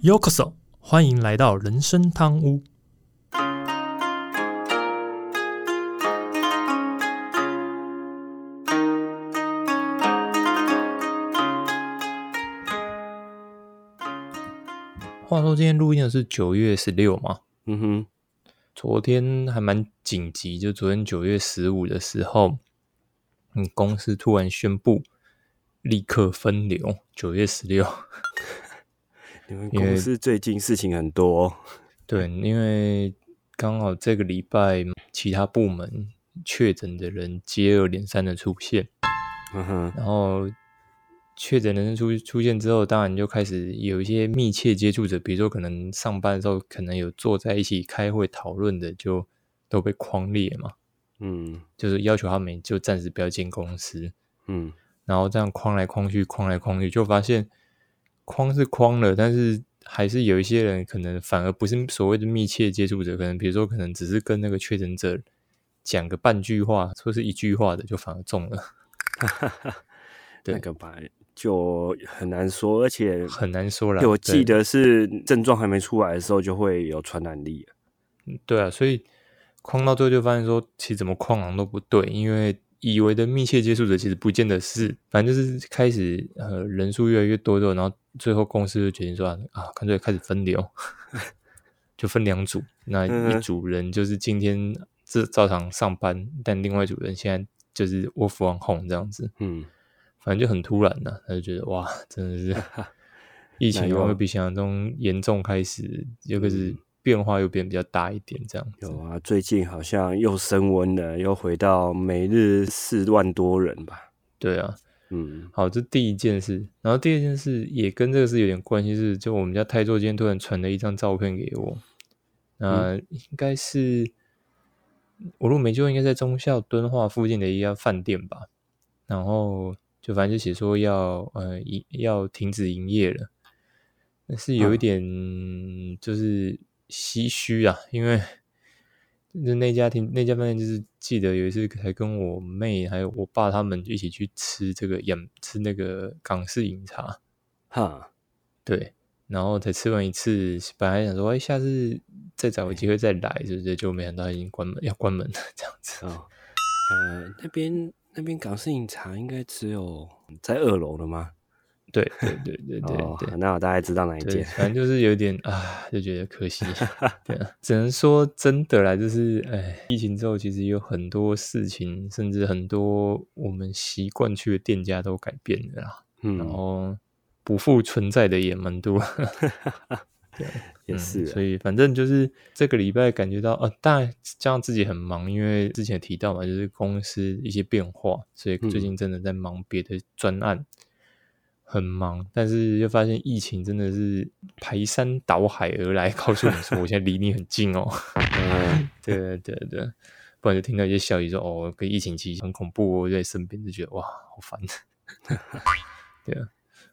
Yokoso，欢迎来到人生汤屋。话说今天录音的是九月十六嘛？嗯哼，昨天还蛮紧急，就昨天九月十五的时候，嗯，公司突然宣布立刻分流。九月十六，你们公司最近事情很多、哦，对，因为刚好这个礼拜其他部门确诊的人接二连三的出现，嗯哼，然后确诊人出出现之后，当然就开始有一些密切接触者，比如说可能上班的时候可能有坐在一起开会讨论的，就都被框列嘛，嗯就是要求他们就暂时不要进公司，嗯，然后这样框来框去，框来框去，就发现框是框了，但是还是有一些人可能反而不是所谓的密切接触者，可能比如说可能只是跟那个确诊者讲个半句话，说是一句话的，就反而中了，对那个吧就很难说，而且很难说啦。我记得是症状还没出来的时候就会有传染力了。对啊，所以框到最后就发现说，其实怎么框好像都不对，因为以为的密切接触者其实不见得是，反正就是开始呃人数越来越多之后，然后最后公司就决定说啊，啊干脆开始分流，就分两组，那一组人就是今天这照常上班，但另外一组人现在就是 work from home 这样子，嗯，反正就很突然呐、他就觉得哇，真的是 疫情会比想象中严重，开始又开始变化又变比较大一点这样子。有啊，最近好像又升温了，又回到每日四万多人吧。对啊，嗯。好，这第一件事，然后第二件事也跟这个是有点关系，是就我们家泰座今天突然传了一张照片给我，那、应该是我如果没记错，应该在中校敦化附近的一家饭店吧，然后就反正就写说要呃营要停止营业了，但是有一嗯。点就是唏嘘啊，因为 就那家庭那家饭店，就是记得有一次还跟我妹还有我爸他们一起去吃这个饮吃那个港式饮茶，哈，对，然后才吃完一次，本来想说哎下次再找个机会再来，是不是？就没想到已经关门要关门了这样子。哦，呃，那边那边港式饮茶应该只有在二楼的吗？对对对对对哦对，那我大概知道哪一件，反正就是有点啊，就觉得可惜。对啊，只能说真的啦，就是哎，疫情之后其实有很多事情，甚至很多我们习惯去的店家都改变了啦。然嗯，后不复存在的也蛮多。对 也是啊所以反正就是这个礼拜感觉到，呃，当然加上自己很忙，因为之前提到嘛，就是公司一些变化，所以最近真的在忙别的专案，很忙。但是又发现疫情真的是排山倒海而来，告诉你说我现在离你很近哦。嗯 对对对对，不然就听到一些消息说，哦，跟疫情期很恐怖哦，在身边就觉得哇，好烦。对啊，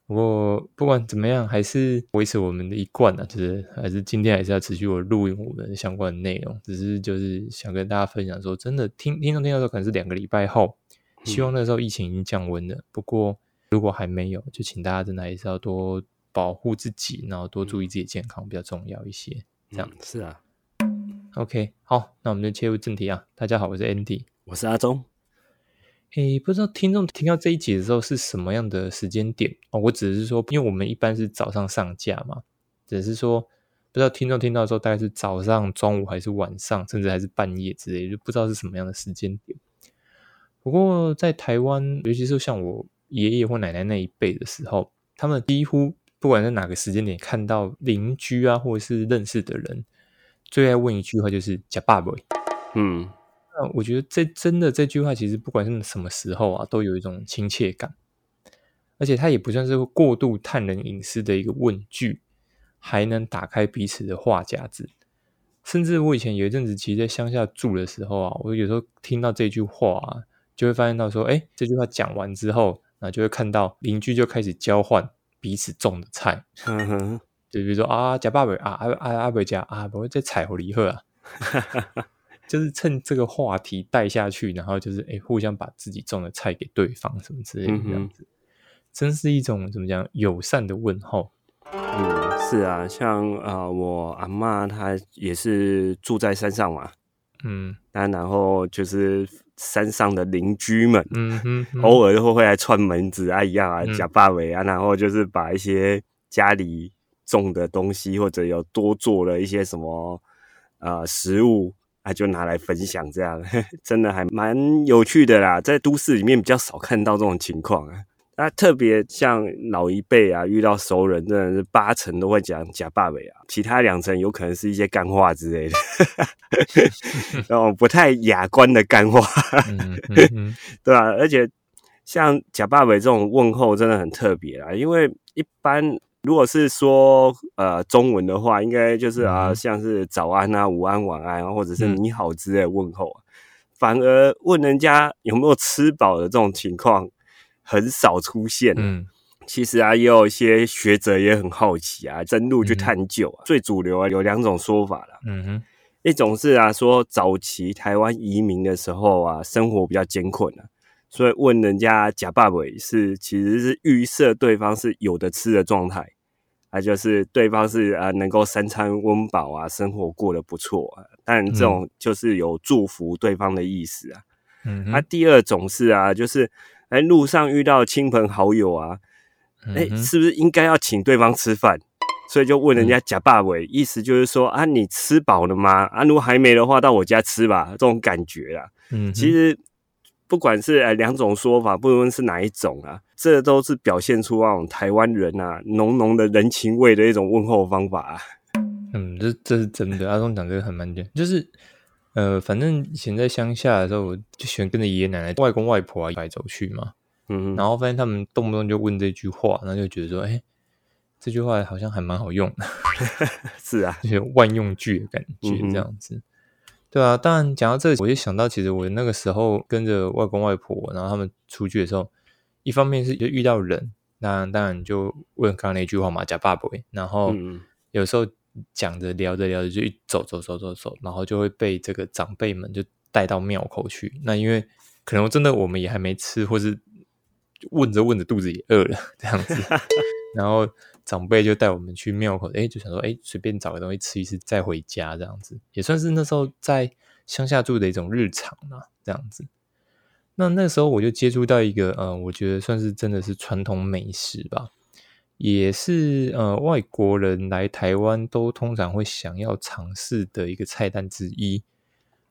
不过不管怎么样，还是维持我们的一贯啊，就是还是今天还是要持续我录音我们相关的内容，只是就是想跟大家分享说，真的听听众听到的时候可能是两个礼拜后，希望那时候疫情已经降温了。不过如果还没有，就请大家真的还是要多保护自己，然后多注意自己健康比较重要一些。这样嗯是啊，OK，好，那我们就切入正题啊。大家好，我是 Andy。我是阿忠。诶，不知道听众听到这一集的时候是什么样的时间点哦？我只是说，因为我们一般是早上上架嘛，只是说不知道听众听到的时候大概是早上、中午还是晚上，甚至还是半夜之类，就不知道是什么样的时间点。不过在台湾，尤其是像我爷爷或奶奶那一辈的时候，他们几乎不管在哪个时间点看到邻居啊，或者是认识的人，最爱问一句话就是“假爸爸”。嗯那我觉得这真的这句话，其实不管是什么时候啊，都有一种亲切感，而且它也不算是过度探人隐私的一个问句，还能打开彼此的话匣子。甚至我以前有一阵子，其实在乡下住的时候啊，我有时候听到这句话啊，就会发现到说，哎，这句话讲完之后，那就会看到邻居就开始交换彼此种的菜，嗯哼，就比如说啊，假爸爸啊，啊啊阿伯家啊，不会再采回离鹤啊，就是趁这个话题带下去，然后就是哎，互相把自己种的菜给对方什么之类的这样子，真是一种怎么讲友善的问候。嗯，是啊，像啊、呃我阿嬷她也是住在山上嘛，嗯。那然后就是山上的邻居们，偶尔会会来串门子啊一样啊，嗯假发尾啊，然后就是把一些家里种的东西或者有多做了一些什么呃食物啊，就拿来分享，这样 真的还蛮有趣的啦。在都市里面比较少看到这种情况啊。那特别像老一辈啊，遇到熟人，真的是八成都会讲假霸尾啊，其他两成有可能是一些干话之类的，那种不太雅观的干话。嗯嗯嗯 对啊，而且像假霸伟这种问候真的很特别啊，因为一般如果是说呃中文的话，应该就是啊、嗯像是早安啊、午安、晚安啊，或者是嗯你好之类的问候啊，反而问人家有没有吃饱的这种情况很少出现。嗯其实啊，也有一些学者也很好奇啊，深入去嗯探究啊。最主流啊有两种说法啦，嗯哼一种是啊，说早期台湾移民的时候啊，生活比较艰困啊，所以问人家假爸尾是其实是预设对方是有的吃的状态，啊，就是对方是啊能够三餐温饱啊，生活过得不错啊，但这种就是有祝福对方的意思啊。那、嗯哼，第二种是啊，就是哎路上遇到亲朋好友啊，哎、是不是应该要请对方吃饭？所以就问人家假霸尾，意思就是说啊，你吃饱了吗？啊，如果还没的话，到我家吃吧，这种感觉啦。嗯其实不管是呃两种说法，不论是哪一种啊，这都是表现出那种台湾人啊浓浓的人情味的一种问候方法啊。嗯，这这是真的。阿忠讲这个很蛮对，就是呃，反正以前在乡下的时候，我就喜欢跟着爷爷奶奶、外公外婆啊走来走去嘛，嗯，然后发现他们动不动就问这句话，然后就觉得说，哎，这句话好像还蛮好用的，是啊，就是万用句的感觉这样子。对啊，当然讲到这个，我就想到，其实我那个时候跟着外公外婆，然后他们出去的时候，一方面是就遇到人，那当然就问刚刚那句话嘛，假爸爸，然后嗯有时候讲着聊着聊着就一走走走走走，然后就会被这个长辈们就带到庙口去。那因为可能真的我们也还没吃，或是问着问着肚子也饿了这样子，然后长辈就带我们去庙口，哎，就想说，哎，随便找个东西吃一吃再回家这样子，也算是那时候在乡下住的一种日常啦，这样子。那那时候我就接触到一个，呃，我觉得算是真的是传统美食吧，也是呃外国人来台湾都通常会想要尝试的一个菜单之一。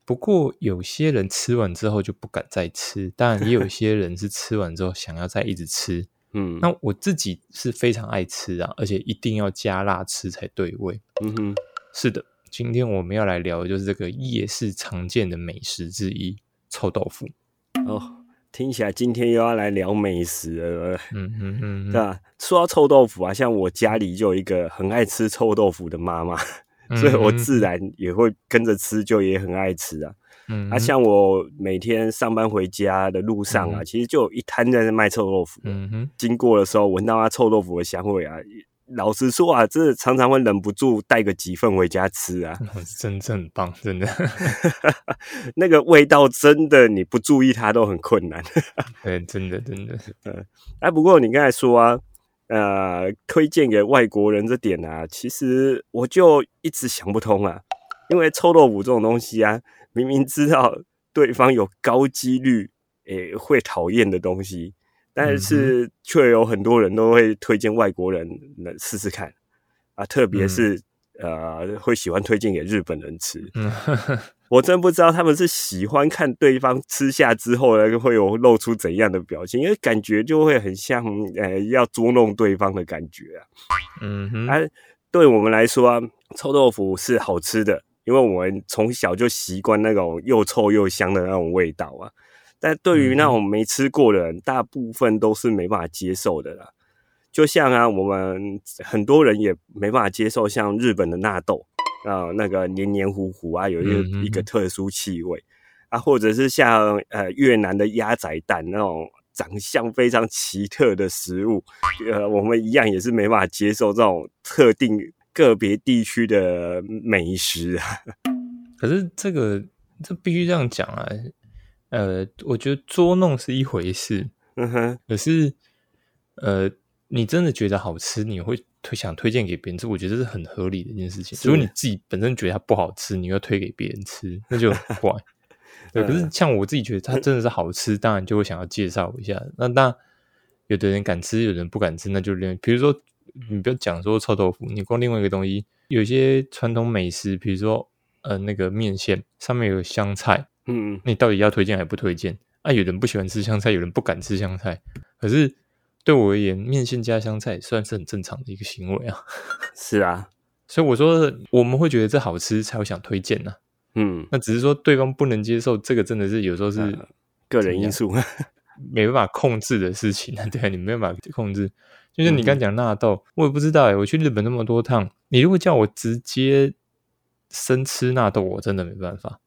不过有些人吃完之后就不敢再吃，当然也有 些人是吃完之后想要再一直吃。嗯，那我自己是非常爱吃啊，而且一定要加辣吃才对味。嗯哼，是的，今天我们要来聊的就是这个夜市常见的美食之一——臭豆腐。哦，听起来今天又要来聊美食了。嗯嗯嗯，对吧，说到臭豆腐啊，像我家里就有一个很爱吃臭豆腐的妈妈，嗯所以我自然也会跟着吃，就也很爱吃啊。嗯啊，像我每天上班回家的路上啊，嗯其实就有一摊在那卖臭豆腐。嗯哼，经过的时候，闻到它臭豆腐的香味啊，老实说啊，真的常常会忍不住带个几份回家吃啊。真真很棒，真的。那个味道真的，你不注意它都很困难。对，真的真的。嗯哎，不过你刚才说啊，呃，推荐给外国人这点啊，其实我就一直想不通啊。因为臭豆腐这种东西啊，明明知道对方有高几率诶、会讨厌的东西，但是却有很多人都会推荐外国人来试试看啊，特别是、呃会喜欢推荐给日本人吃。嗯，我真不知道他们是喜欢看对方吃下之后呢，会有露出怎样的表情，因为感觉就会很像呃要捉弄对方的感觉啊。嗯哼，啊，对我们来说啊，臭豆腐是好吃的，因为我们从小就习惯那种又臭又香的那种味道啊。但对于那种没吃过的人，大部分都是没办法接受的啦。就像啊，我们很多人也没办法接受像日本的纳豆啊、那个黏黏糊糊啊，有一一个特殊气味啊，或者是像呃越南的鸭仔蛋那种长相非常奇特的食物，呃，我们一样也是没办法接受这种特定个别地区的美食啊。可是这个这必须这样讲啊。呃，我觉得捉弄是一回事，嗯哼，可是呃，你真的觉得好吃，你会推想推荐给别人吃，我觉得这是很合理的一件事情。如果你自己本身觉得它不好吃，你要推给别人吃，那就很怪。对，可是像我自己觉得它真的是好吃，当然就会想要介绍一下。那那有的人敢吃，有人不敢吃，那就另比如说你不要讲说臭豆腐，你光另外一个东西，有些传统美食，比如说呃那个面线上面有香菜，嗯，你到底要推荐还不推荐？啊，有人不喜欢吃香菜，有人不敢吃香菜，可是对我而言，面线加香菜算是很正常的一个行为啊。是啊，所以我说我们会觉得这好吃才会想推荐呢。嗯，那只是说对方不能接受，这个真的是有时候是个人因素，没办法控制的事情啊。对啊，你没办法控制。就是你刚讲纳豆，我也不知道哎。我去日本那么多趟，你如果叫我直接生吃纳豆，我真的没办法。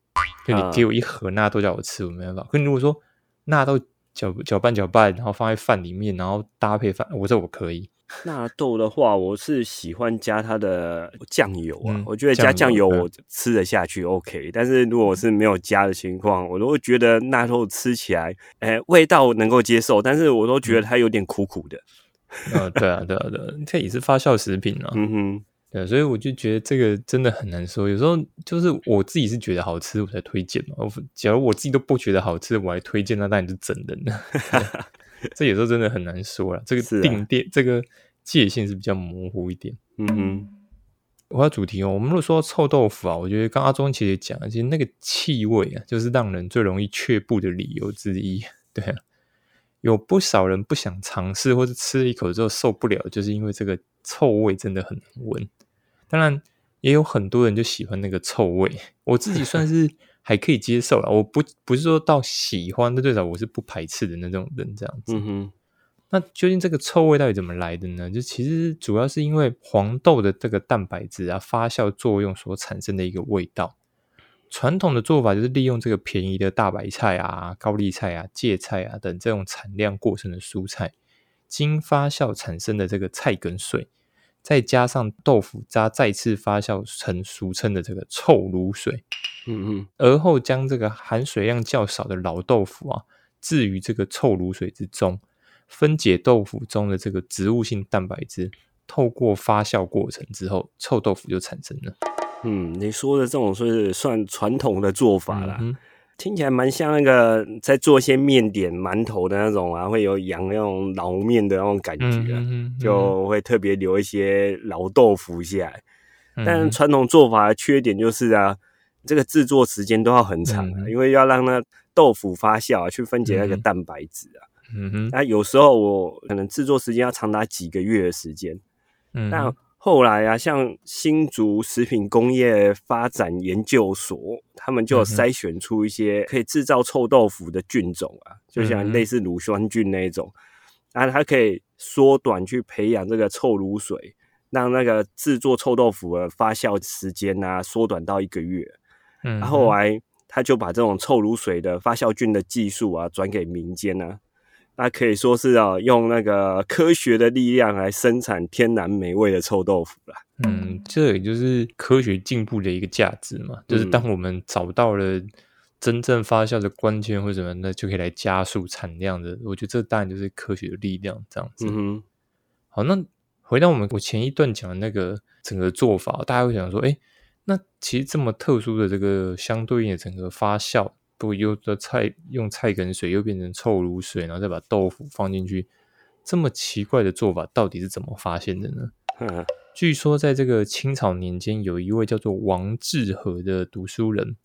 就你给我一盒纳豆叫我吃，我没办法。可你如果说纳豆搅搅拌搅拌，然后放在饭里面，然后搭配饭，我这我可以。纳豆的话，我是喜欢加它的酱油啊，我觉得加酱油我吃得下去，OK。但是如果是没有加的情况，我都会觉得纳豆吃起来，哎，味道能够接受，但是我都觉得它有点苦苦的。啊，对啊，对啊，对，这也是发酵食品啊。嗯哼，对，所以我就觉得这个真的很难说。有时候就是我自己是觉得好吃，我才推荐嘛。我假如我自己都不觉得好吃，我还推荐，那当然是整人了。这有时候真的很难说了，这个定店这个界限是比较模糊一点。嗯哼，我要主题哦，我们如果说臭豆腐啊，我觉得刚阿忠其实讲，其实那个气味啊，就是让人最容易却步的理由之一。对，有不少人不想尝试，或者吃了一口之后受不了，就是因为这个臭味真的很难闻。当然，也有很多人就喜欢那个臭味，我自己算是。还可以接受了，我不不是说到喜欢，但最少我是不排斥的那种人这样子。嗯哼，那究竟这个臭味到底怎么来的呢？就其实主要是因为黄豆的这个蛋白质啊发酵作用所产生的一个味道。传统的做法就是利用这个便宜的大白菜啊、高丽菜啊、芥菜啊等这种产量过剩的蔬菜，经发酵产生的这个菜根水，再加上豆腐渣再次发酵成俗称的这个臭卤水。嗯嗯，而后将这个含水量较少的老豆腐啊置于这个臭卤水之中，分解豆腐中的这个植物性蛋白质，透过发酵过程之后，臭豆腐就产生了。嗯，你说的这种是算传统的做法啦，听起来蛮像那个在做一些面点、馒头的那种啊，会有养那种老面的那种感觉，就会特别留一些老豆腐下来。但传统做法的缺点就是啊。这个制作时间都要很长啊，因为要让那豆腐发酵啊，去分解那个蛋白质啊。嗯哼，那有时候我可能制作时间要长达几个月的时间。嗯，那后来啊，像新竹食品工业发展研究所，他们就筛选出一些可以制造臭豆腐的菌种啊，就像类似乳酸菌那一种，然后它可以缩短去培养这个臭卤水，让那个制作臭豆腐的发酵时间啊缩短到一个月。嗯，后来他就把这种臭卤水的发酵菌的技术啊转给民间呢，那可以说是啊用那个科学的力量来生产天然美味的臭豆腐了。嗯，这也就是科学进步的一个价值嘛，就是当我们找到了真正发酵的关键或者什么，那就可以来加速产量的。我觉得这当然就是科学的力量这样子。嗯好，那回到我们我前一段讲的那个整个做法，大家会想说，哎。那其实这么特殊的这个相对应的整个发酵，不又的菜用菜梗水又变成臭卤水，然后再把豆腐放进去，这么奇怪的做法到底是怎么发现的呢？据说在这个清朝年间，有一位叫做王致和的读书人，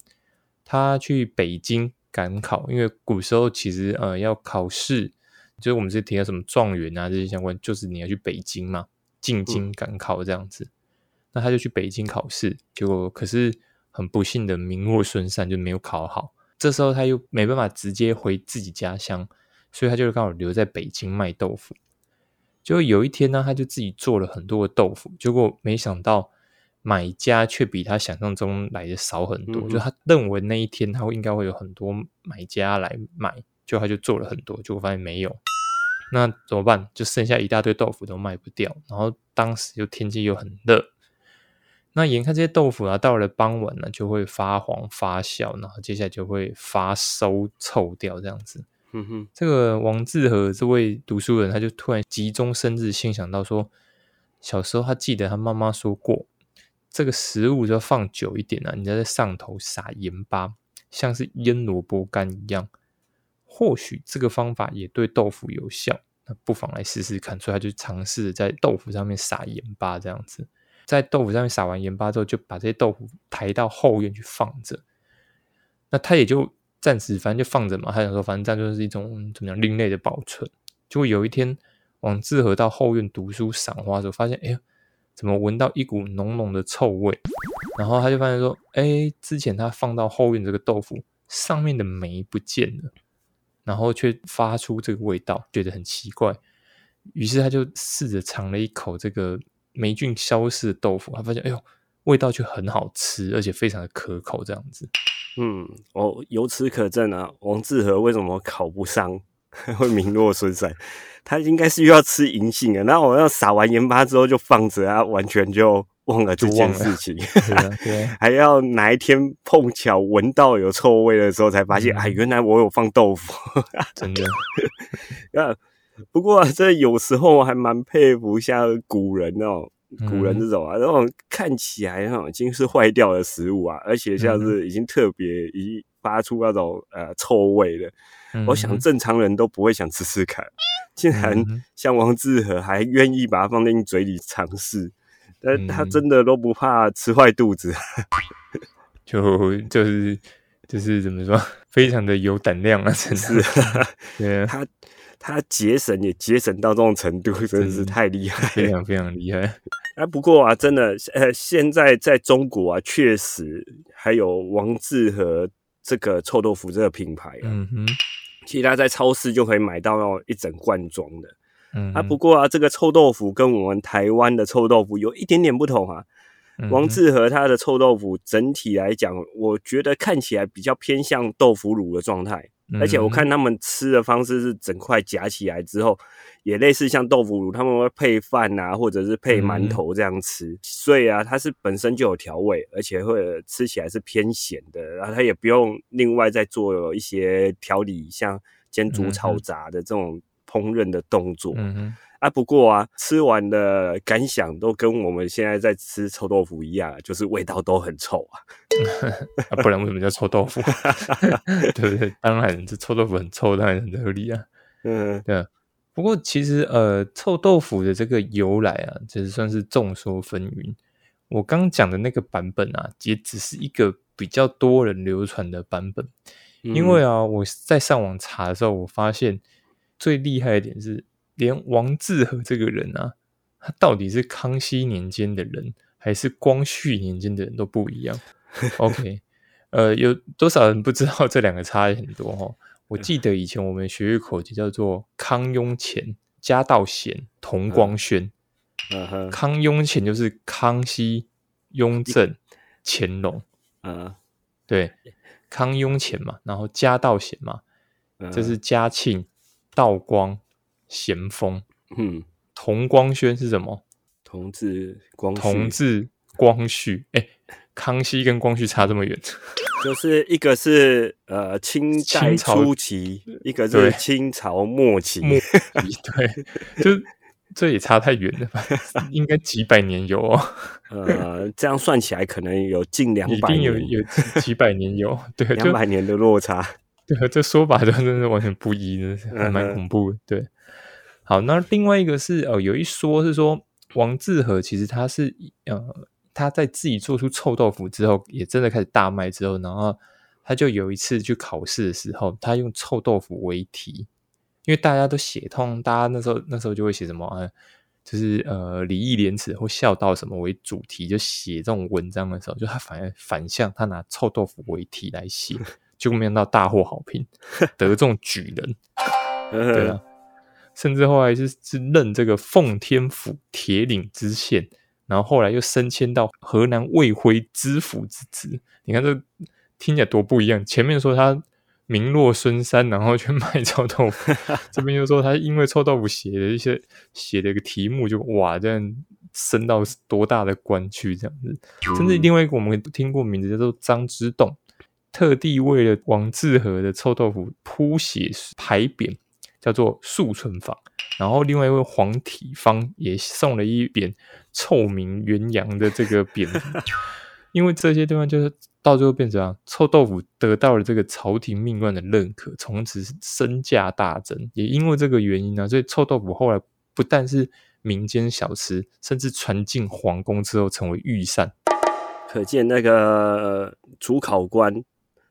他去北京赶考，因为古时候其实呃要考试，就是我们之前提到什么状元啊这些相关，就是你要去北京嘛，进京赶考这样子。那他就去北京考试，结果可是很不幸的名落孙山，就没有考好。这时候他又没办法直接回自己家乡，所以他就刚好留在北京卖豆腐。就有一天呢，他就自己做了很多的豆腐，结果没想到买家却比他想象中来的少很多。就他认为那一天他会应该会有很多买家来买，就他就做了很多，结果发现没有。那怎么办？就剩下一大堆豆腐都卖不掉。然后当时又天气又很热。那眼看这些豆腐啊，到了傍晚呢，就会发黄发酵，然后接下来就会发馊臭掉这样子。嗯哼，这个王志和这位读书人，他就突然急中生智，心想到说：小时候他记得他妈妈说过，这个食物就要放久一点啊，你再在上头撒盐巴，像是腌萝卜干一样。或许这个方法也对豆腐有效，那不妨来试试看。所以他就尝试在豆腐上面撒盐巴，这样子，在豆腐上面撒完盐巴之后，就把这些豆腐抬到后院去放着。那他也就暂时反正就放着嘛，他想说反正这样就是一种怎么样另类的保存。结果有一天，王志和到后院读书赏花的时候，发现哎呀，怎么闻到一股浓浓的臭味？然后他就发现说，哎，之前他放到后院这个豆腐上面的霉不见了。然后却发出这个味道，觉得很奇怪。于是他就试着尝了一口这个霉菌消失的豆腐，他发现，哎呦，味道却很好吃，而且非常的可口，这样子。嗯，哦，由此可证啊，王志和为什么考不上，会名落孙山？他应该是又要吃银杏啊。那我要撒完盐巴之后就放着啊，完全就。忘了这件事情，还要哪一天碰巧闻到有臭味的时候，才发现，哎，原来我有放豆腐，真的。那不过这有时候还蛮佩服像古人哦，古人这种啊，那种看起来哈已经是坏掉的食物啊，而且像是已经特别已发出那种呃臭味的，我想正常人都不会想吃吃看，竟然像王志和还愿意把它放进嘴里尝试。但他真的都不怕吃坏肚子，就就是就是怎么说，非常的有胆量啊！真是，对他他节省也节省到这种程度，真的是太厉害，非常非常厉害。啊，不过啊，真的，呃，现在在中国啊，确实还有王致和这个臭豆腐这个品牌啊，嗯哼，其实他在超市就可以买到一整罐装的。嗯啊，不过啊，这个臭豆腐跟我们台湾的臭豆腐有一点点不同啊。王致和他的臭豆腐整体来讲，我觉得看起来比较偏向豆腐乳的状态，而且我看他们吃的方式是整块夹起来之后，也类似像豆腐乳，他们会配饭啊，或者是配馒头这样吃。所以啊，它是本身就有调味，而且会吃起来是偏咸的，然后它也不用另外再做一些调理，像煎、煮、炒、炸的这种。烹饪的动作，嗯啊，不过啊，吃完的感想都跟我们现在在吃臭豆腐一样，就是味道都很臭 啊，不然为什么叫臭豆腐？对不对？当然，这臭豆腐很臭，当然很合理啊。嗯，对。不过其实，呃，臭豆腐的这个由来啊，其实算是众说纷纭。我刚讲的那个版本啊，也只是一个比较多人流传的版本，因为啊，我在上网查的时候，我发现。最厉害一点是，连王致和这个人啊，他到底是康熙年间的人，还是光绪年间的人都不一样。OK，呃，有多少人不知道这两个差异很多哈？我记得以前我们学一口诀叫做康雍乾、嘉道显、同光宣。康雍乾就是康熙、雍正、乾隆。嗯，对，康雍乾嘛，然后嘉道显嘛，这是嘉庆。道光、咸丰，嗯，同光宣是什么？同治、光同治、光绪。哎，康熙跟光绪差这么远，就是一个是呃清代初期，一个是清朝末期。对，就这也差太远了吧？应该几百年有哦。呃，这样算起来可能有近两百，一定有有几百年有，对，两百年的落差。对，这说法就真的完全不一，还蛮恐怖。对，好，那另外一个是呃，有一说是说王致和其实他是呃他在自己做出臭豆腐之后，也真的开始大卖之后，然后他就有一次去考试的时候，他用臭豆腐为题，因为大家都写通，大家那时候那时候就会写什么啊，就是呃礼义廉耻或孝道什么为主题，就写这种文章的时候，就他反而反向，他拿臭豆腐为题来写。就没想到大获好评，得中举人，对啊，甚至后来是是任这个奉天府铁岭知县，然后后来又升迁到河南卫辉知府之职。你看这听起来多不一样！前面说他名落孙山，然后去卖臭豆腐，这边又说他因为臭豆腐写的一些写的一个题目，就哇，这样升到多大的官去这样子。甚至另外一个我们听过名字叫做张之洞。特地为了王致和的臭豆腐铺写牌匾，叫做素存坊，然后另外一位黄体芳也送了一匾臭名元阳的这个匾，因为这些地方就是到最后变成啊，臭豆腐得到了这个朝廷命官的认可，从此身价大增。也因为这个原因呢，所以臭豆腐后来不但是民间小吃，甚至传进皇宫之后成为御膳。可见那个主考官，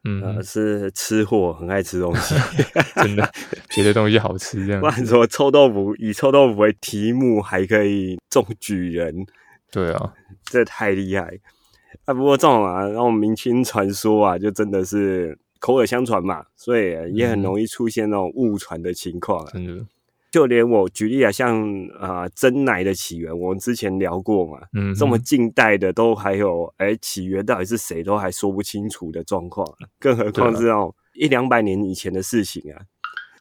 嗯呃，是吃货，很爱吃东西。真的觉得东西好吃这样不。然说臭豆腐以臭豆腐为题目，还可以中举人，对啊，这太厉害啊！不过这种啊，那种明清传说啊，就真的是口耳相传嘛，所以也很容易出现那种误传的情况、啊。真的，就连我举例啊，像啊、真奶的起源，我们之前聊过嘛，嗯哼，这么近代的都还有，哎，起源到底是谁都还说不清楚的状况，更何况是那种一两百年以前的事情啊。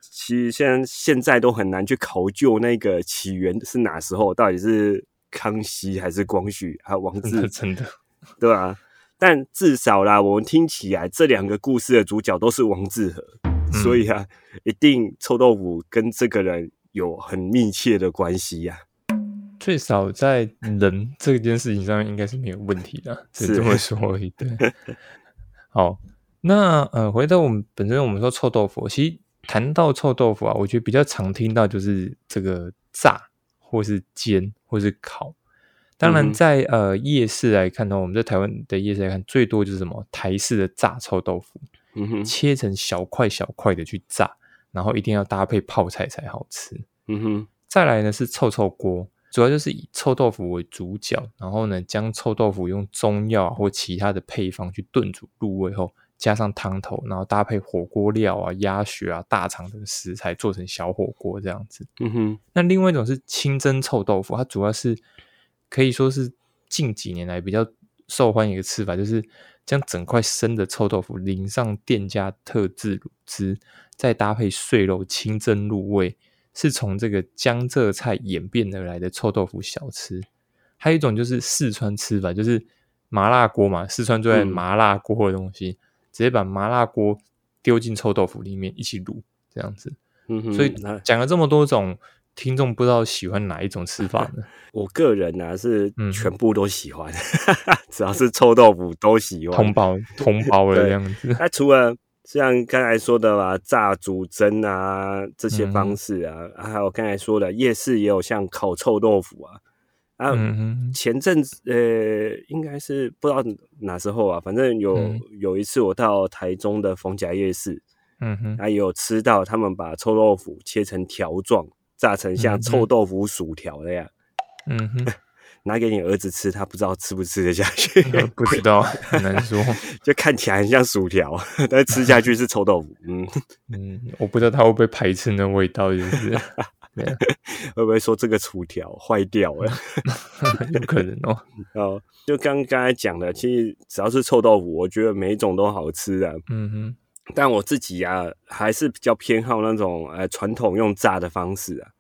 其实现在现在都很难去考究那个起源是哪时候，到底是康熙还是光绪还有王真治的真的，对吧、但至少啦，我们听起来这两个故事的主角都是王志和，所以啊，一定臭豆腐跟这个人有很密切的关系呀、最少在人这件事情上面应该是没有问题的，只是这么说而已。对，好，那呃，回到我们本身，我们说臭豆腐，其实谈到臭豆腐啊，我觉得比较常听到就是这个炸，或是煎，或是烤。当然在，呃夜市来看呢，我们在台湾的夜市来看，最多就是什么台式的炸臭豆腐，切成小块小块的去炸，然后一定要搭配泡菜才好吃。嗯哼，再来呢是臭臭锅，主要就是以臭豆腐为主角，然后呢将臭豆腐用中药啊或其他的配方去炖煮入味后，加上汤头，然后搭配火锅料啊、鸭血啊、大肠等食材做成小火锅这样子。嗯哼，那另外一种是清蒸臭豆腐，它主要是可以说是近几年来比较受欢迎的吃法，就是将整块生的臭豆腐淋上店家特制卤汁，再搭配碎肉清蒸入味，是从这个江浙菜演变而来的臭豆腐小吃。还有一种就是四川吃法，就是麻辣锅嘛，四川最爱嗯麻辣锅的东西，直接把麻辣锅丢进臭豆腐里面一起卤，这样子。所以那讲了这么多种，听众不知道喜欢哪一种吃法呢？我个人呢、是嗯全部都喜欢，只要是臭豆腐都喜欢。同胞同胞的样子。那除了像刚才说的嘛，炸、煮、蒸啊这些方式啊，啊还有刚才说的夜市也有像烤臭豆腐啊。啊，嗯哼，前阵子呃，应该是不知道哪时候啊，反正有、嗯有一次我到台中的逢甲夜市，嗯哼，还有吃到他们把臭豆腐切成条状，炸成像嗯臭豆腐薯条那样。嗯哼，拿给你儿子吃，他不知道吃不吃得下去，呃不知道，很难说。就看起来很像薯条，但吃下去是臭豆腐。嗯，嗯，我不知道他会不会排斥那味道，就是会不会说这个薯条坏掉了？有可能哦。哦，就刚刚才讲的，其实只要是臭豆腐，我觉得每一种都好吃啊。嗯哼，但我自己啊，还是比较偏好那种呃传统用炸的方式啊，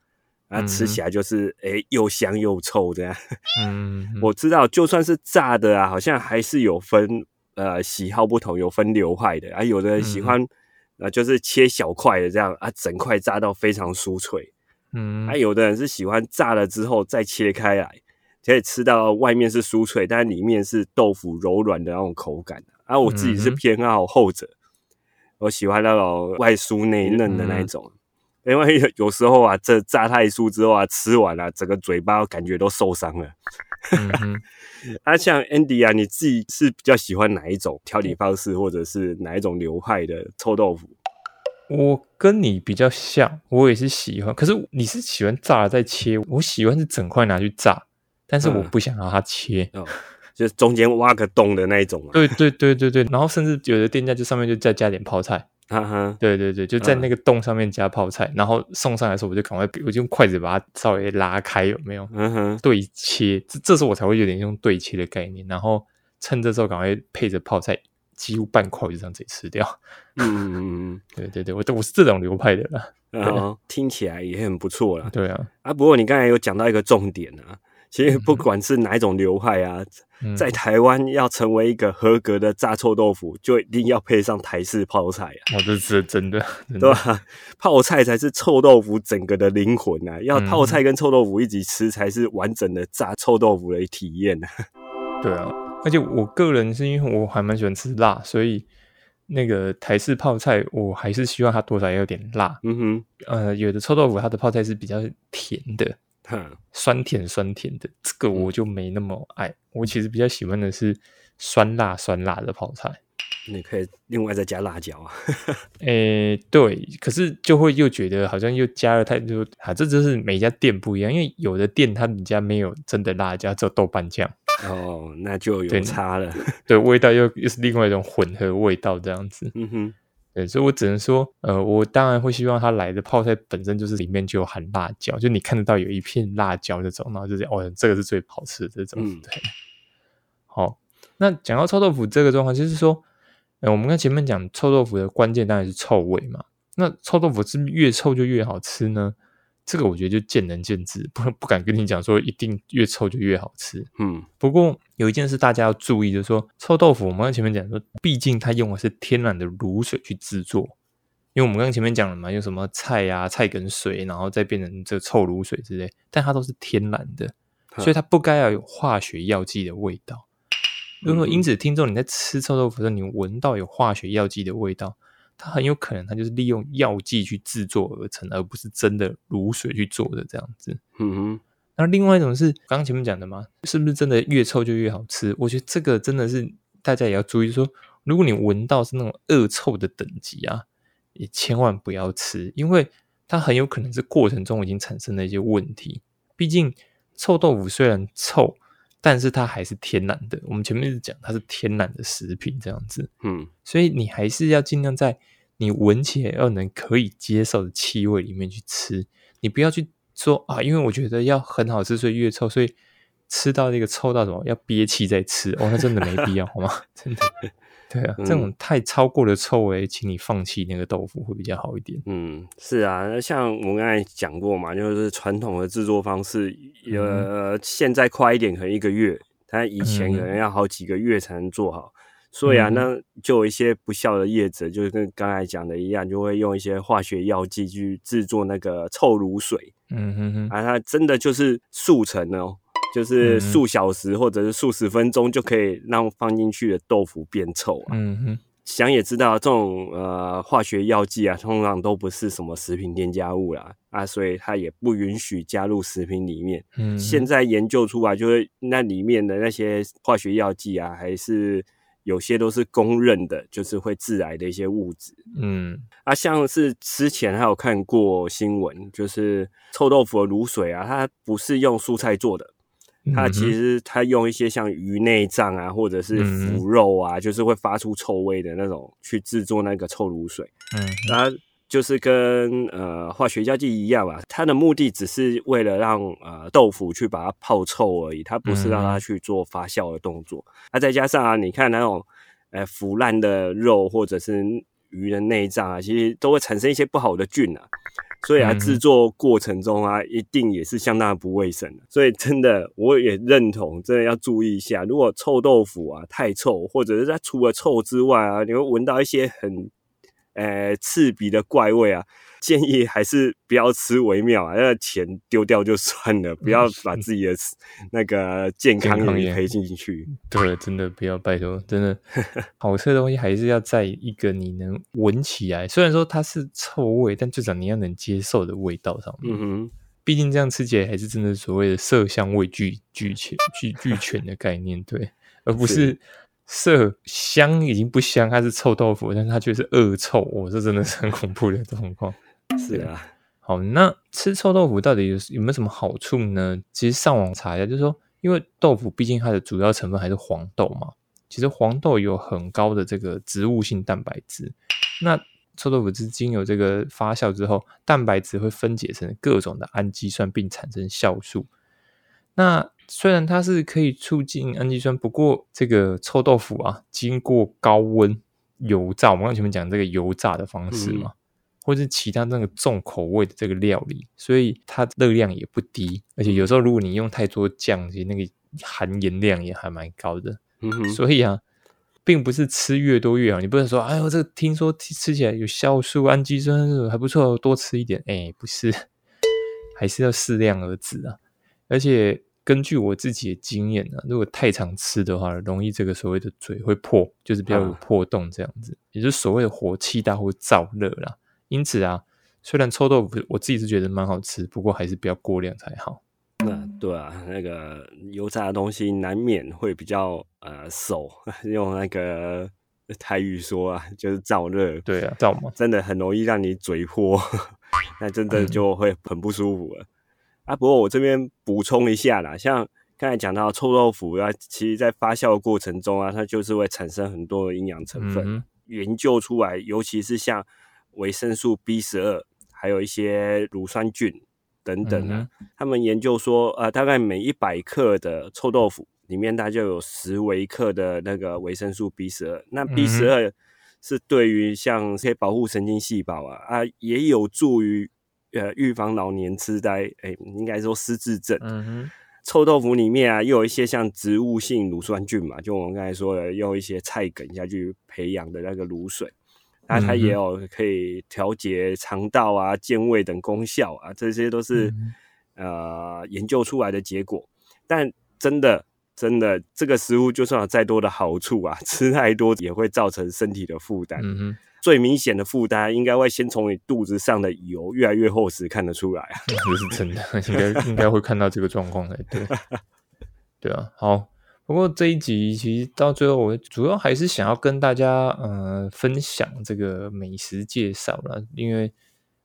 啊，嗯吃起来就是诶、又香又臭这样。嗯，我知道，就算是炸的啊，好像还是有分呃喜好不同，有分流派的啊。有的人喜欢、呃就是切小块的这样啊，整块炸到非常酥脆。嗯啊，有的人是喜欢炸了之后再切开来，可以吃到外面是酥脆，但里面是豆腐柔软的那种口感。啊，我自己是偏好后者，我喜欢那种外酥内嫩的那一种。因为有有时候啊，这炸太酥之后啊，吃完了、整个嘴巴感觉都受伤了。啊，像 Andy 啊，你自己是比较喜欢哪一种调理方式，或者是哪一种流派的臭豆腐？我跟你比较像，我也是喜欢，可是你是喜欢炸了再切，我喜欢是整块拿去炸，但是我嗯不想让它切。哦，就是中间挖个洞的那一种嘛。对对对对对，然后甚至有的店家就上面就再加点泡菜，哈哈，对对对，就在嗯那个洞上面加泡菜，然后送上来的时候我就赶快，我就用筷子把它稍微拉开，有没有？嗯哼，对切，这这时候我才会有点用对切的概念，然后趁这时候赶快配着泡菜，几乎半块就这样子吃掉。嗯嗯嗯 对对对，我我是这种流派的啦。嗯，然后听起来也很不错啦。对啊，啊，不过你刚才有讲到一个重点啊，其实不管是哪一种流派啊，嗯在台湾要成为一个合格的炸臭豆腐，就一定要配上台式泡菜啊，哦，这是真的，真的对吧？泡菜才是臭豆腐整个的灵魂啊！要嗯泡菜跟臭豆腐一起吃，才是完整的炸臭豆腐的体验啊！对啊，而且我个人是因为我还蛮喜欢吃辣，所以那个台式泡菜我还是希望它多少要有点辣。嗯哼，呃，有的臭豆腐它的泡菜是比较甜的，哼酸甜酸甜的，这个我就没那么爱。我其实比较喜欢的是酸辣酸辣的泡菜。你可以另外再加辣椒啊。诶，对，可是就会又觉得好像又加了太多啊，这就是每家店不一样，因为有的店他们家没有真的辣椒，只有豆瓣酱，哦，那就有对差了。对，味道又又是另外一种混合味道这样子。嗯哼，对，所以我只能说，呃，我当然会希望它来的泡菜本身就是里面就有含辣椒，就你看得到有一片辣椒这种，然后就是哦，这个是最好吃的这种。嗯对，好，那讲到臭豆腐这个状况，就是说，呃，我们刚前面讲臭豆腐的关键当然是臭味嘛。那臭豆腐是不是越臭就越好吃呢？这个我觉得就见仁见智，不不敢跟你讲说一定越臭就越好吃。嗯不过有一件事大家要注意，就是说臭豆腐，我们刚前面讲说，毕竟它用的是天然的卤水去制作，因为我们刚刚前面讲了嘛，用什么菜啊、菜梗水，然后再变成这个臭卤水之类，但它都是天然的，嗯所以它不该要有化学药剂的味道。如果嗯因此听众你在吃臭豆腐的时候，你闻到有化学药剂的味道，它很有可能它就是利用药剂去制作而成，而不是真的卤水去做的这样子。嗯哼，那另外一种是刚刚前面讲的嘛，是不是真的越臭就越好吃？我觉得这个真的是大家也要注意说，如果你闻到是那种恶臭的等级啊，也千万不要吃，因为它很有可能是过程中已经产生了一些问题。毕竟臭豆腐虽然臭，但是它还是天然的。我们前面一直讲它是天然的食品这样子，嗯所以你还是要尽量在你闻起来要能可以接受的气味里面去吃，你不要去说啊，因为我觉得要很好吃，所以越臭，所以吃到那个臭到什么要憋气再吃，哦，那真的没必要，好吗？真的，对啊，嗯。这种太超过的臭味，请你放弃那个豆腐会比较好一点。嗯，是啊，那像我们刚才讲过嘛，就是传统的制作方式，呃，现在快一点可能一个月，但以前可能要好几个月才能做好。所以啊，嗯。那就有一些不孝的业者，就是跟刚才讲的一样，就会用一些化学药剂去制作那个臭卤水。嗯哼哼，啊，它真的就是速成哦，就是嗯数小时或者是数十分钟就可以让放进去的豆腐变臭啊。嗯哼，想也知道，这种呃化学药剂啊，通常都不是什么食品添加物啦啊，所以它也不允许加入食品里面。嗯，现在研究出来，就是那里面的那些化学药剂啊，还是有些都是公认的，就是会致癌的一些物质。嗯啊，像是之前还有看过新闻，就是臭豆腐的卤水啊，它不是用蔬菜做的，它其实它用一些像鱼内脏啊，或者是嗯腐肉啊，就是会发出臭味的那种去制作那个臭卤水。嗯哼它就是跟呃化学药剂一样吧，它的目的只是为了让呃豆腐去把它泡臭而已，它不是让它嗯去做发酵的动作。那、再加上啊，你看那种呃腐烂的肉或者是鱼的内脏啊，其实都会产生一些不好的菌啊。所以啊，嗯制作过程中啊，一定也是相当的不卫生的。所以真的，我也认同，真的要注意一下。如果臭豆腐啊太臭，或者是它除了臭之外啊，你会闻到一些很呃刺鼻的怪味啊，建议还是不要吃为妙啊，那钱丢掉就算了，不要把自己的 那个健康也赔进去。对，真的不要拜托，真的 好吃的东西还是要在一个你能闻起来，虽然说它是臭味，但至少你要能接受的味道上面。嗯哼，毕竟这样吃起来还是真的所谓的色香味俱俱全俱俱全的概念，对，而不是色香已经不香，它是臭豆腐，但是它却是恶臭，哦，这真的是很恐怖的状况。是啊，好，那吃臭豆腐到底有有没有什么好处呢？其实上网查一下，就是说，因为豆腐毕竟它的主要成分还是黄豆嘛，其实黄豆有很高的这个植物性蛋白质。那臭豆腐是经由这个发酵之后，蛋白质会分解成各种的氨基酸，并产生酵素。那虽然它是可以促进氨基酸，不过这个臭豆腐啊，经过高温油炸，我们刚前面讲这个油炸的方式嘛，或是其他那个重口味的这个料理，所以它热量也不低。而且有时候如果你用太多酱，其实那个含盐量也还蛮高的。嗯哼，所以啊，并不是吃越多越好。你不能说，哎呦，这个听说吃起来有酵素、氨基酸，还不错，多吃一点。哎，不是，还是要适量而止啊。而且根据我自己的经验呢，如果太常吃的话，容易这个所谓的嘴会破，就是比较有破洞这样子，也就是所谓的火气大或燥热啦。因此啊，虽然臭豆腐我自己是觉得蛮好吃，不过还是不要过量才好。那对啊，那个油炸的东西难免会比较呃熟，用那个台语说啊，就是燥热。对啊，燥嘛，真的很容易让你嘴破，那真的就会很不舒服了。啊，不过我这边补充一下啦，像刚才讲到臭豆腐啊，其实在发酵的过程中啊，它就是会产生很多的营养成分，研究出来，尤其是像维生素 B 十二，还有一些乳酸菌。等等啊，他们研究说，呃，大概每一百克的臭豆腐里面，它就有十微克的那个维生素 B 十二。那 B 十二是对于像可以保护神经细胞啊，啊，也有助于呃预防老年痴呆，哎，应该说失智症。嗯哼，臭豆腐里面啊，又有一些像植物性乳酸菌嘛，就我们刚才说的，用一些菜梗下去培养的那个卤水。那它也有可以调节肠道啊、健胃等功效啊，这些都是呃研究出来的结果。但真的真的，这个食物就算有再多的好处啊，吃太多也会造成身体的负担。最明显的负担应该会先从你肚子上的油越来越厚实看得出来啊，这是真的，应该应该会看到这个状况才对。对啊，好。不过这一集其实到最后，我主要还是想要跟大家呃分享这个美食介绍了，因为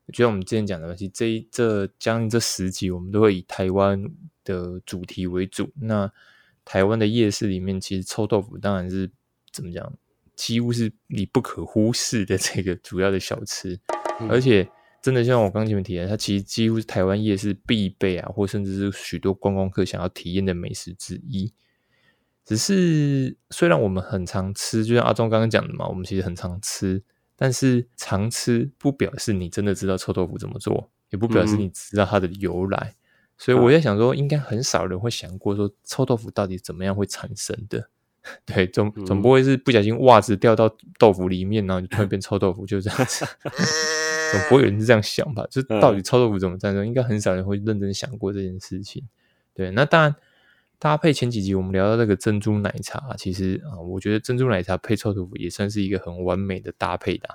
我觉得我们之前讲的东西，这一这将近这十集，我们都会以台湾的主题为主。那台湾的夜市里面，其实臭豆腐当然是怎么讲，几乎是你不可忽视的这个主要的小吃，而且真的像我刚前面提的，它其实几乎是台湾夜市必备啊，或甚至是许多观光客想要体验的美食之一。只是虽然我们很常吃，就像阿忠刚刚讲的嘛，我们其实很常吃，但是常吃不表示你真的知道臭豆腐怎么做，也不表示你知道它的由来。所以我在想说，应该很少人会想过说臭豆腐到底怎么样会产生的。对，总总不会是不小心袜子掉到豆腐里面，然后就突然变臭豆腐，就这样子。总不会有人是这样想吧？就到底臭豆腐怎么产生？应该很少人会认真想过这件事情。对，那当然。搭配前几集我们聊到那个珍珠奶茶，其实啊，我觉得珍珠奶茶配臭豆腐也算是一个很完美的搭配的。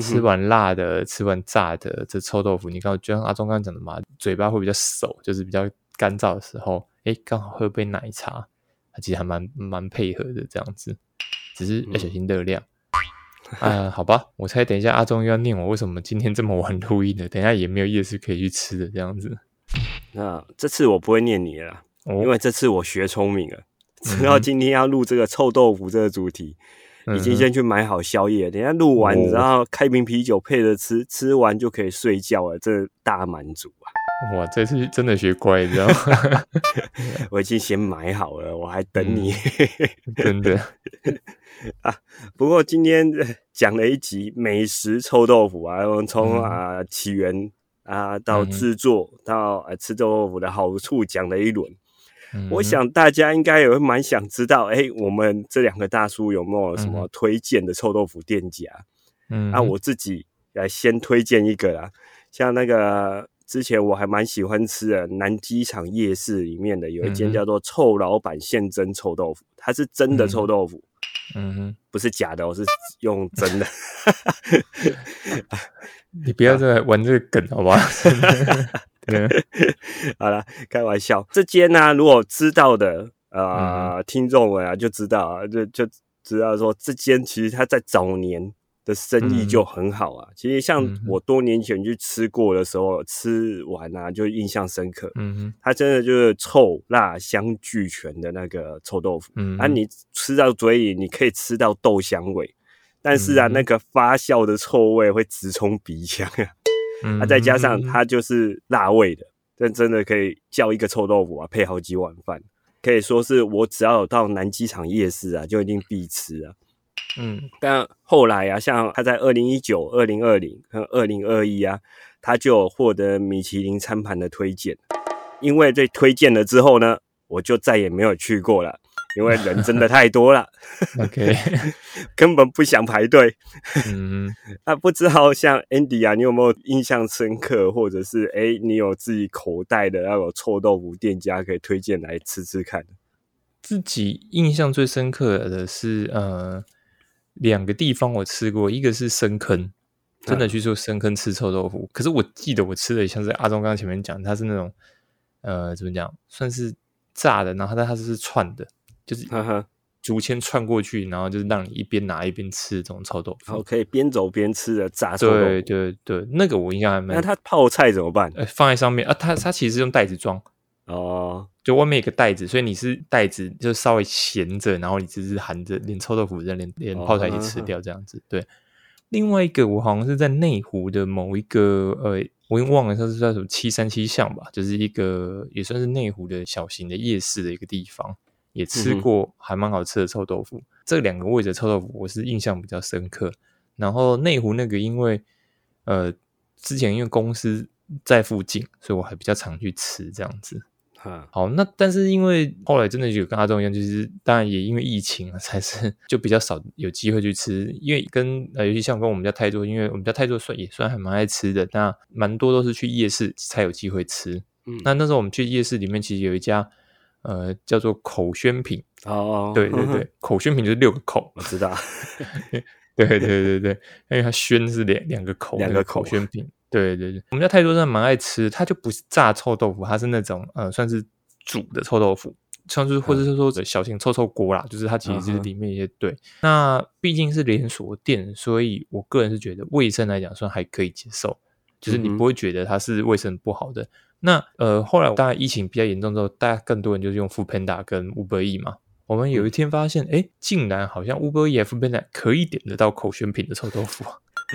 吃完辣的，吃完炸的，这臭豆腐，你刚就像阿忠刚刚讲的嘛，嘴巴会比较熟，就是比较干燥的时候，哎，刚好喝杯奶茶，它其实还蛮蛮配合的这样子。只是要小心热量啊，好吧？我猜等一下阿忠又要念我为什么今天这么晚录音的，等一下也没有夜市可以去吃的这样子。那这次我不会念你了。因为这次我学聪明了，知道今天要录这个臭豆腐这个主题，已经先去买好宵夜，等下录完，然后开瓶啤酒配着吃，吃完就可以睡觉了，这大满足啊！哇，这次真的学乖，你知道吗？我已经先买好了，我还等你，真的 啊！不过今天讲了一集美食臭豆腐啊，从啊起源啊到制作到啊吃臭豆腐的好处讲了一轮。我想大家应该也会蛮想知道，哎，我们这两个大叔有没有什么推荐的臭豆腐店家？嗯，那我自己来先推荐一个啦，像那个之前我还蛮喜欢吃的南机场夜市里面的有一间叫做臭老板现蒸臭豆腐，它是真的臭豆腐，嗯哼，不是假的，我是用真的。你不要再玩这个梗好吧？好了，开玩笑。这间呢，如果知道的呃听众们啊，就知道啊，就就知道说，这间其实它在早年的生意就很好啊。其实像我多年前去吃过的时候，吃完啊就印象深刻。嗯哼，它真的就是臭辣香俱全的那个臭豆腐。嗯，啊，你吃到嘴里，你可以吃到豆香味，但是啊，那个发酵的臭味会直冲鼻腔啊。啊，再加上它就是辣味的，但真的可以叫一个臭豆腐啊，配好几碗饭，可以说是我只要有到南机场夜市啊，就一定必吃啊。嗯但后来啊，像他在二零一九、二零二零和二零二一啊，他就获得米其林餐盘的推荐。因为这推荐了之后呢，我就再也没有去过了，因为人真的太多了，，OK，根本不想排队。嗯，啊，不知道像 Andy 啊，你有没有印象深刻，或者是哎，你有自己口袋的那种臭豆腐店家可以推荐来吃吃看？自己印象最深刻的是呃两个地方我吃过，一个是深坑，真的去做深坑吃臭豆腐。可是我记得我吃的像是阿忠刚刚前面讲，它是那种呃怎么讲，算是炸的，然后但它是串的，就是哈哈，竹签串过去，然后就是让你一边拿一边吃的这种臭豆腐。然后可以边走边吃的炸臭豆腐。对对对，那个我印象还蛮那。它泡菜怎么办？呃，放在上面啊，它它其实是用袋子装，哦，就外面有个袋子，所以你是袋子就稍微闲着，然后你只是含着连臭豆腐再连连泡菜一起吃掉这样子。对，另外一个我好像是在内湖的某一个呃，我已经忘了它是叫什么七三七巷吧，就是一个也算是内湖的小型的夜市的一个地方，也吃过还蛮好吃的臭豆腐。这两个位置的臭豆腐我是印象比较深刻。然后内湖那个因为呃之前因为公司在附近，所以我还比较常去吃这样子。哈，好，那但是因为后来真的有跟阿忠一样，就是当然也因为疫情啊，才是就比较少有机会去吃。因为跟呃，尤其像跟我们家泰做，因为我们家泰做算也算还蛮爱吃的，那蛮多都是去夜市才有机会吃。嗯那那时候我们去夜市里面，其实有一家呃叫做口宣品，哦，对对对，口宣品就是六个口，我知道，对对对对，因为它宣是两两个口，那个两个口口宣品。对对对，我们家泰多真的蛮爱吃，它就不是炸臭豆腐，它是那种呃算是煮的臭豆腐，像是或者是说小型臭臭锅啦，就是它其实就是里面一些对。那毕竟是连锁店，所以我个人是觉得卫生来讲算还可以接受，就是你不会觉得它是卫生不好的。那呃后来当然疫情比较严重之后，大家更多人就是用 f o o Panda 跟 Uber E 嘛。我们有一天发现，哎、竟然好像 Uber E、F Panda 可以点得到口宣品的臭豆腐，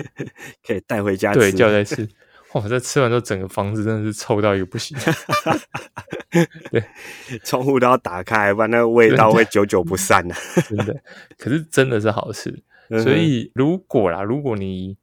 可以带回家吃。对，叫来吃。哇，这吃完之后，整个房子真的是臭到一个不行。对窗户都要打开，不然那个味道会久久不散啊呐、真的，可是真的是好吃。嗯哼所以如果啦，如果你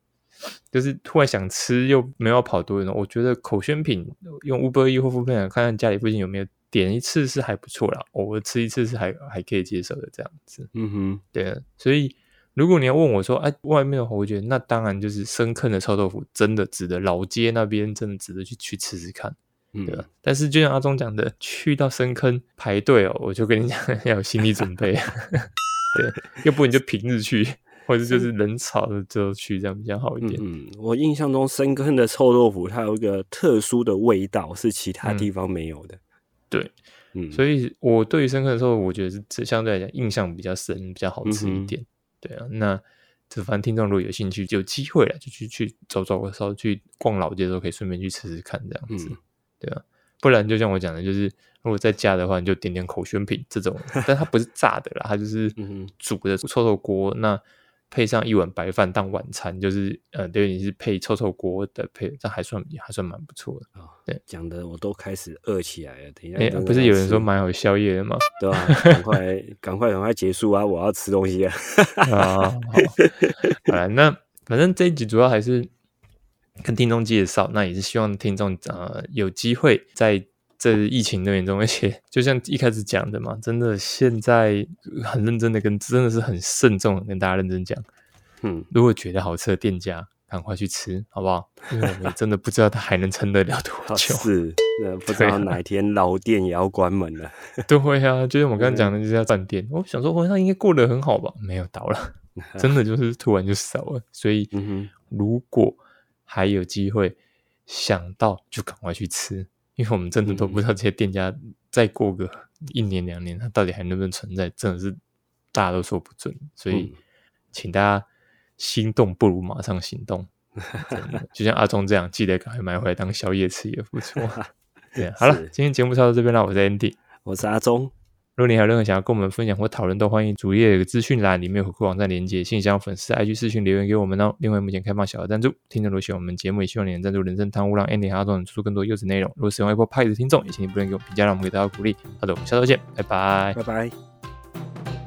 就是突然想吃又没有跑多远，我觉得口宣品用 Uber E 或 f o o p a n 看看家里附近有没有点一次是还不错啦，偶尔吃一次是还还可以接受的这样子。嗯哼，对啊，所以如果你要问我说，哎，外面的话，我觉得那当然就是深坑的臭豆腐，真的值得老街那边真的值得去去吃吃看。嗯对吧？但是就像阿忠讲的，去到深坑排队哦，我就跟你讲 要有心理准备。对，要不你就平日去，或者就是人潮的时候去，这样比较好一点。嗯，我印象中深坑的臭豆腐，它有一个特殊的味道，是其他地方没有的。对，嗯，所以我对于深坑的时候，我觉得是这相对来讲印象比较深，比较好吃一点。对啊，那这反正听众如果有兴趣，有机会了就去去走走的时候，去逛老街的时候，可以顺便去吃吃看这样子。嗯对啊，不然就像我讲的，就是如果在家的话，你就点点口宣品这种，但它不是炸的啦，它就是煮的臭臭锅，那配上一碗白饭当晚餐，就是呃，对，你是配臭臭锅的配，这还算还算蛮不错的。对讲的我都开始饿起来了。等一下不是有人说蛮好宵夜的吗？对吧、赶快赶快赶快结束啊！我要吃东西啊。啊，好，好了，那反正这一集主要还是跟听众介绍，那也是希望听众呃有机会在这疫情的严重，而且就像一开始讲的嘛，真的现在很认真的跟真的是很慎重的跟大家认真讲，嗯，如果觉得好吃的店家，赶快去吃，好不好？因为我们真的不知道它还能撑得了多好久。是，呃，不知道哪天老店也要关门了。对啊，就像我刚刚讲的，就是要饭店。我想说，哦，那应该过得很好吧？没有倒了，真的就是突然就少了。所以，嗯，如果还有机会想到，就赶快去吃，因为我们真的都不知道这些店家再过个一年两年，它到底还能不能存在，真的是大家都说不准。所以嗯，请大家心动不如马上行动。真的就像阿忠这样，记得赶快买回来当宵夜吃也不错。对啊，好了，今天节目就到这边了，我是 Andy。我是阿忠，如果你还有任何想要跟我们分享或讨论，都欢迎主页有个资讯栏，里面有回馈网站连接，信箱、粉丝、IG 私讯留言给我们哦。另外，目前开放小额赞助，听众如果喜欢我们节目，也希望你能赞助人生贪污，让 Andy 和阿忠能出更多优质内容。如果使用 Apple Pay 的听众，也请你不能给我评价，让我们给大家鼓励。好的，我们下周见，拜拜拜。拜。